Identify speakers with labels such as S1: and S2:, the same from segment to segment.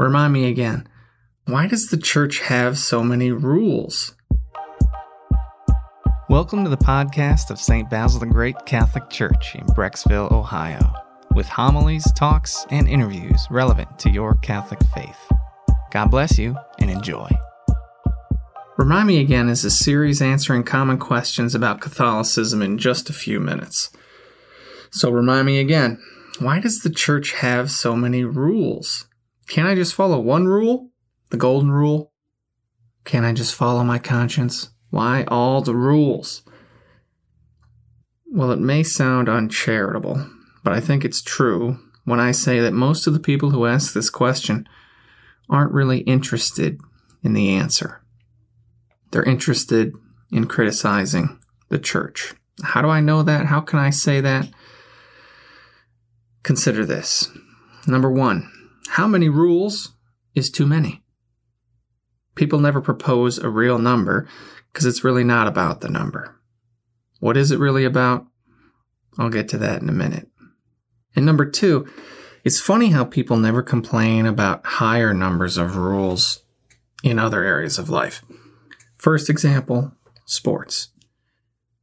S1: Remind me again, why does the church have so many rules? Welcome to the podcast of St. Basil the Great Catholic Church in Brecksville, Ohio, with homilies, talks, and interviews relevant to your Catholic faith. God bless you and enjoy. Remind Me Again is a series answering common questions about Catholicism in just a few minutes. So, remind me again why does the church have so many rules? Can't I just follow one rule? The golden rule? Can't I just follow my conscience? Why all the rules? Well, it may sound uncharitable, but I think it's true when I say that most of the people who ask this question aren't really interested in the answer. They're interested in criticizing the church. How do I know that? How can I say that? Consider this. Number one, how many rules is too many? People never propose a real number because it's really not about the number. What is it really about? I'll get to that in a minute. And number two, it's funny how people never complain about higher numbers of rules in other areas of life. First example sports.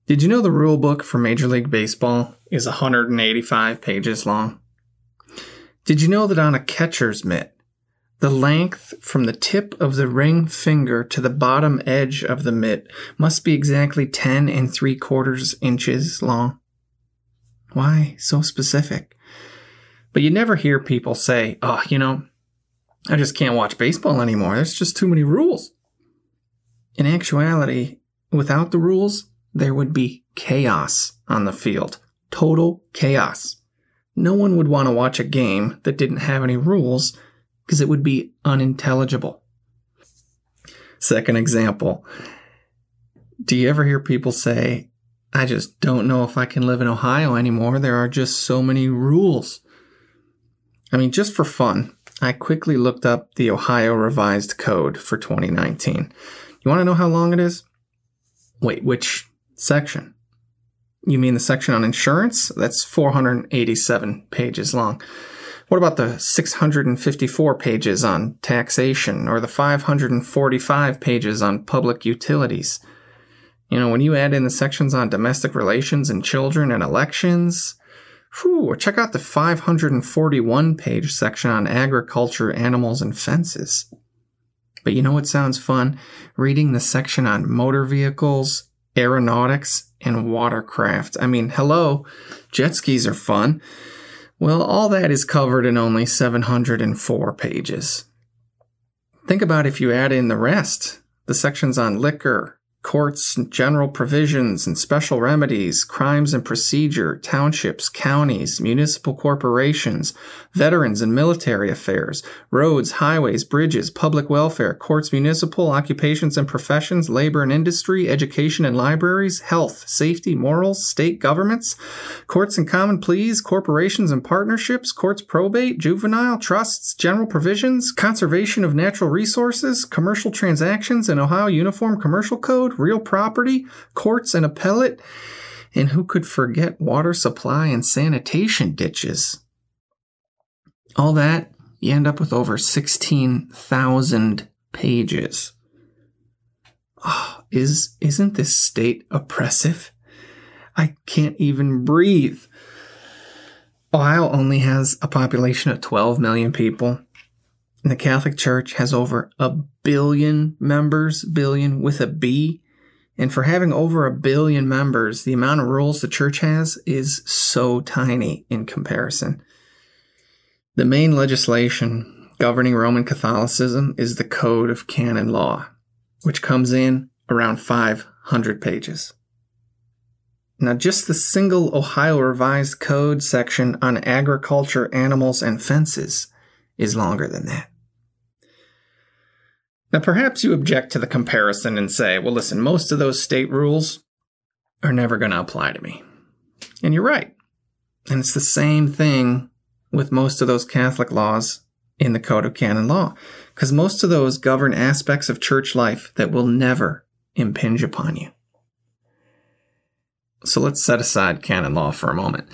S1: Did you know the rule book for Major League Baseball is 185 pages long? Did you know that on a catcher's mitt, the length from the tip of the ring finger to the bottom edge of the mitt must be exactly 10 and 3 quarters inches long? Why so specific? But you never hear people say, oh, you know, I just can't watch baseball anymore. There's just too many rules. In actuality, without the rules, there would be chaos on the field. Total chaos no one would want to watch a game that didn't have any rules because it would be unintelligible. Second example Do you ever hear people say, I just don't know if I can live in Ohio anymore? There are just so many rules. I mean, just for fun, I quickly looked up the Ohio Revised Code for 2019. You want to know how long it is? Wait, which section? You mean the section on insurance? That's 487 pages long. What about the 654 pages on taxation or the 545 pages on public utilities? You know, when you add in the sections on domestic relations and children and elections, whew, check out the 541 page section on agriculture, animals, and fences. But you know what sounds fun? Reading the section on motor vehicles, aeronautics, and watercraft. I mean, hello, jet skis are fun. Well, all that is covered in only 704 pages. Think about if you add in the rest the sections on liquor, courts, general provisions and special remedies, crimes and procedure, townships, counties, municipal corporations, veterans and military affairs, roads, highways, bridges, public welfare, courts, municipal, occupations and professions, labor and industry, education and libraries, health, safety, morals, state governments, courts and common pleas, corporations and partnerships, courts probate, juvenile, trusts, general provisions, conservation of natural resources, commercial transactions, and Ohio Uniform Commercial Code, real property, courts and appellate, and who could forget water supply and sanitation ditches? All that, you end up with over 16,000 pages. Oh, is, isn't this state oppressive? I can't even breathe. Ohio only has a population of 12 million people. And the Catholic Church has over a billion members, billion with a B. And for having over a billion members, the amount of rules the church has is so tiny in comparison. The main legislation governing Roman Catholicism is the Code of Canon Law, which comes in around 500 pages. Now, just the single Ohio Revised Code section on agriculture, animals, and fences is longer than that. Now, perhaps you object to the comparison and say, well, listen, most of those state rules are never going to apply to me. And you're right. And it's the same thing with most of those Catholic laws in the Code of Canon Law, because most of those govern aspects of church life that will never impinge upon you. So let's set aside canon law for a moment.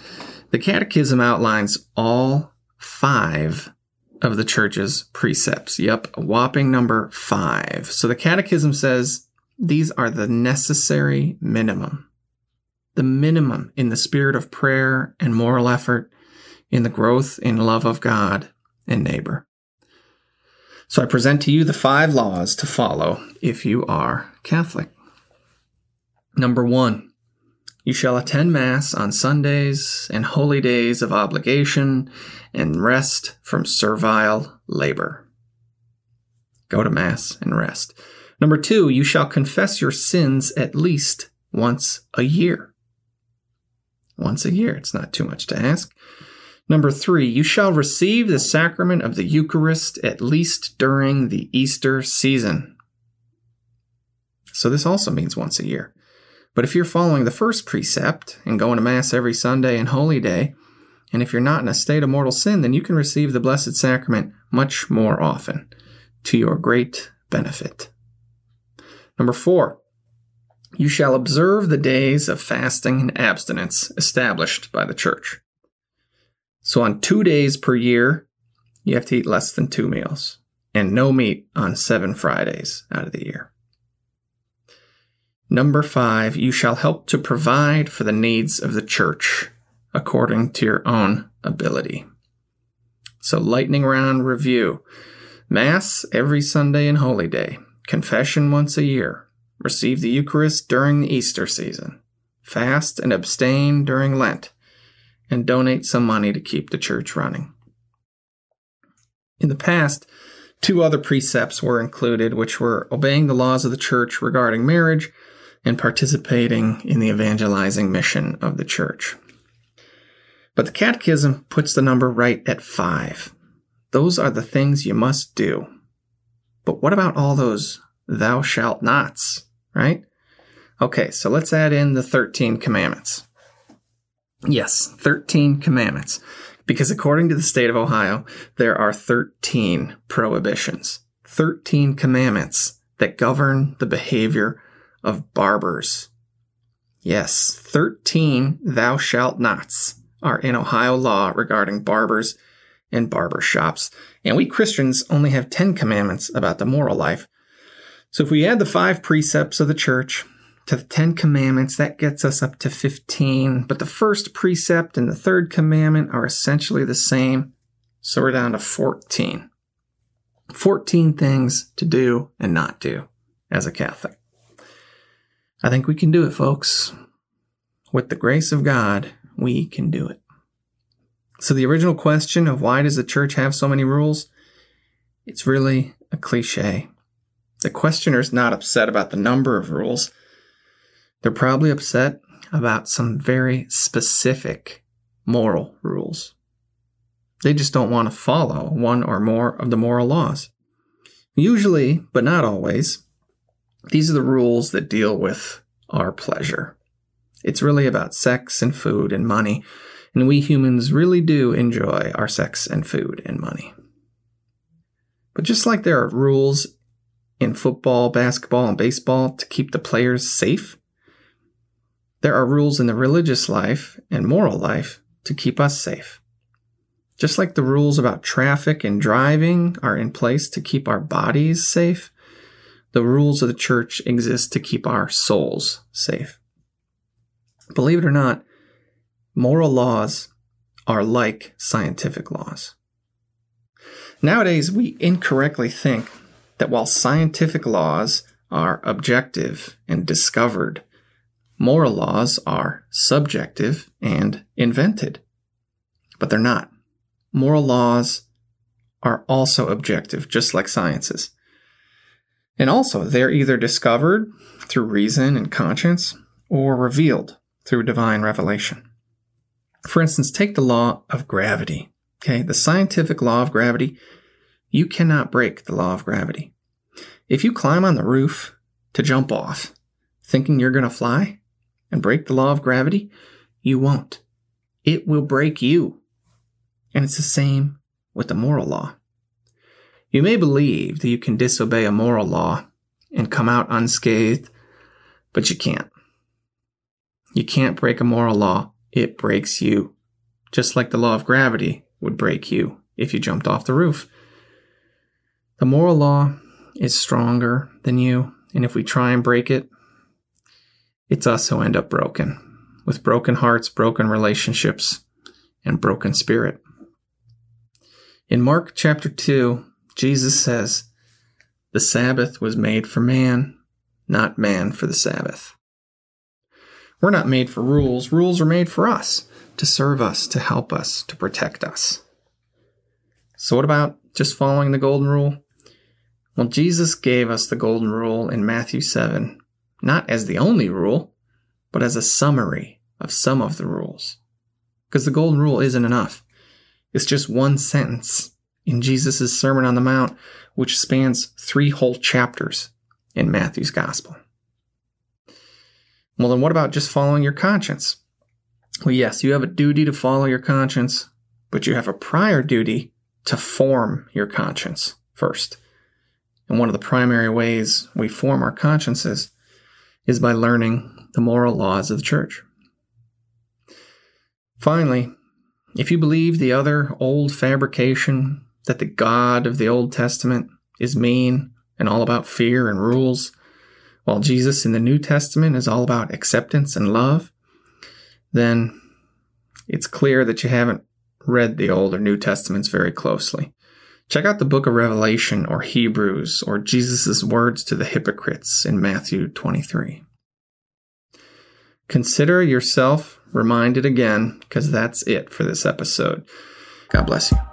S1: The Catechism outlines all five of the church's precepts. Yep, a whopping number five. So the Catechism says these are the necessary minimum. The minimum in the spirit of prayer and moral effort, in the growth in love of God and neighbor. So I present to you the five laws to follow if you are Catholic. Number one, you shall attend Mass on Sundays and holy days of obligation and rest from servile labor. Go to Mass and rest. Number two, you shall confess your sins at least once a year. Once a year, it's not too much to ask. Number three, you shall receive the sacrament of the Eucharist at least during the Easter season. So this also means once a year. But if you're following the first precept and going to Mass every Sunday and Holy Day, and if you're not in a state of mortal sin, then you can receive the Blessed Sacrament much more often to your great benefit. Number four, you shall observe the days of fasting and abstinence established by the Church. So on two days per year, you have to eat less than two meals and no meat on seven Fridays out of the year. Number five, you shall help to provide for the needs of the church according to your own ability. So, lightning round review. Mass every Sunday and Holy Day, confession once a year, receive the Eucharist during the Easter season, fast and abstain during Lent, and donate some money to keep the church running. In the past, two other precepts were included, which were obeying the laws of the church regarding marriage and participating in the evangelizing mission of the church. But the Catechism puts the number right at five. Those are the things you must do. But what about all those thou shalt nots, right? Okay, so let's add in the 13 commandments. Yes, 13 commandments. Because according to the state of Ohio, there are 13 prohibitions, 13 commandments that govern the behavior of barbers. Yes, 13 thou shalt nots are in Ohio law regarding barbers and barber shops. And we Christians only have 10 commandments about the moral life. So if we add the five precepts of the church to the 10 commandments, that gets us up to 15. But the first precept and the third commandment are essentially the same. So we're down to 14. 14 things to do and not do as a Catholic. I think we can do it, folks. With the grace of God, we can do it. So, the original question of why does the church have so many rules? It's really a cliche. The questioner's not upset about the number of rules. They're probably upset about some very specific moral rules. They just don't want to follow one or more of the moral laws. Usually, but not always, these are the rules that deal with our pleasure. It's really about sex and food and money, and we humans really do enjoy our sex and food and money. But just like there are rules in football, basketball, and baseball to keep the players safe, there are rules in the religious life and moral life to keep us safe. Just like the rules about traffic and driving are in place to keep our bodies safe, the rules of the church exist to keep our souls safe. Believe it or not, moral laws are like scientific laws. Nowadays, we incorrectly think that while scientific laws are objective and discovered, moral laws are subjective and invented. But they're not. Moral laws are also objective, just like sciences. And also, they're either discovered through reason and conscience or revealed through divine revelation. For instance, take the law of gravity. Okay, the scientific law of gravity, you cannot break the law of gravity. If you climb on the roof to jump off, thinking you're going to fly and break the law of gravity, you won't. It will break you. And it's the same with the moral law. You may believe that you can disobey a moral law and come out unscathed, but you can't. You can't break a moral law, it breaks you. Just like the law of gravity would break you if you jumped off the roof. The moral law is stronger than you, and if we try and break it, it's us who end up broken, with broken hearts, broken relationships, and broken spirit. In Mark chapter 2, Jesus says, The Sabbath was made for man, not man for the Sabbath. We're not made for rules, rules are made for us, to serve us, to help us, to protect us. So, what about just following the golden rule? Well, Jesus gave us the golden rule in Matthew 7, not as the only rule, but as a summary of some of the rules. Because the golden rule isn't enough. It's just one sentence in Jesus' Sermon on the Mount, which spans three whole chapters in Matthew's Gospel. Well, then what about just following your conscience? Well, yes, you have a duty to follow your conscience, but you have a prior duty to form your conscience first. And one of the primary ways we form our consciences is by learning the moral laws of the church. Finally, if you believe the other old fabrication that the God of the Old Testament is mean and all about fear and rules, while Jesus in the New Testament is all about acceptance and love, then it's clear that you haven't read the Old or New Testaments very closely. Check out the book of Revelation or Hebrews or Jesus' words to the hypocrites in Matthew 23. Consider yourself reminded again, because that's it for this episode. God bless you.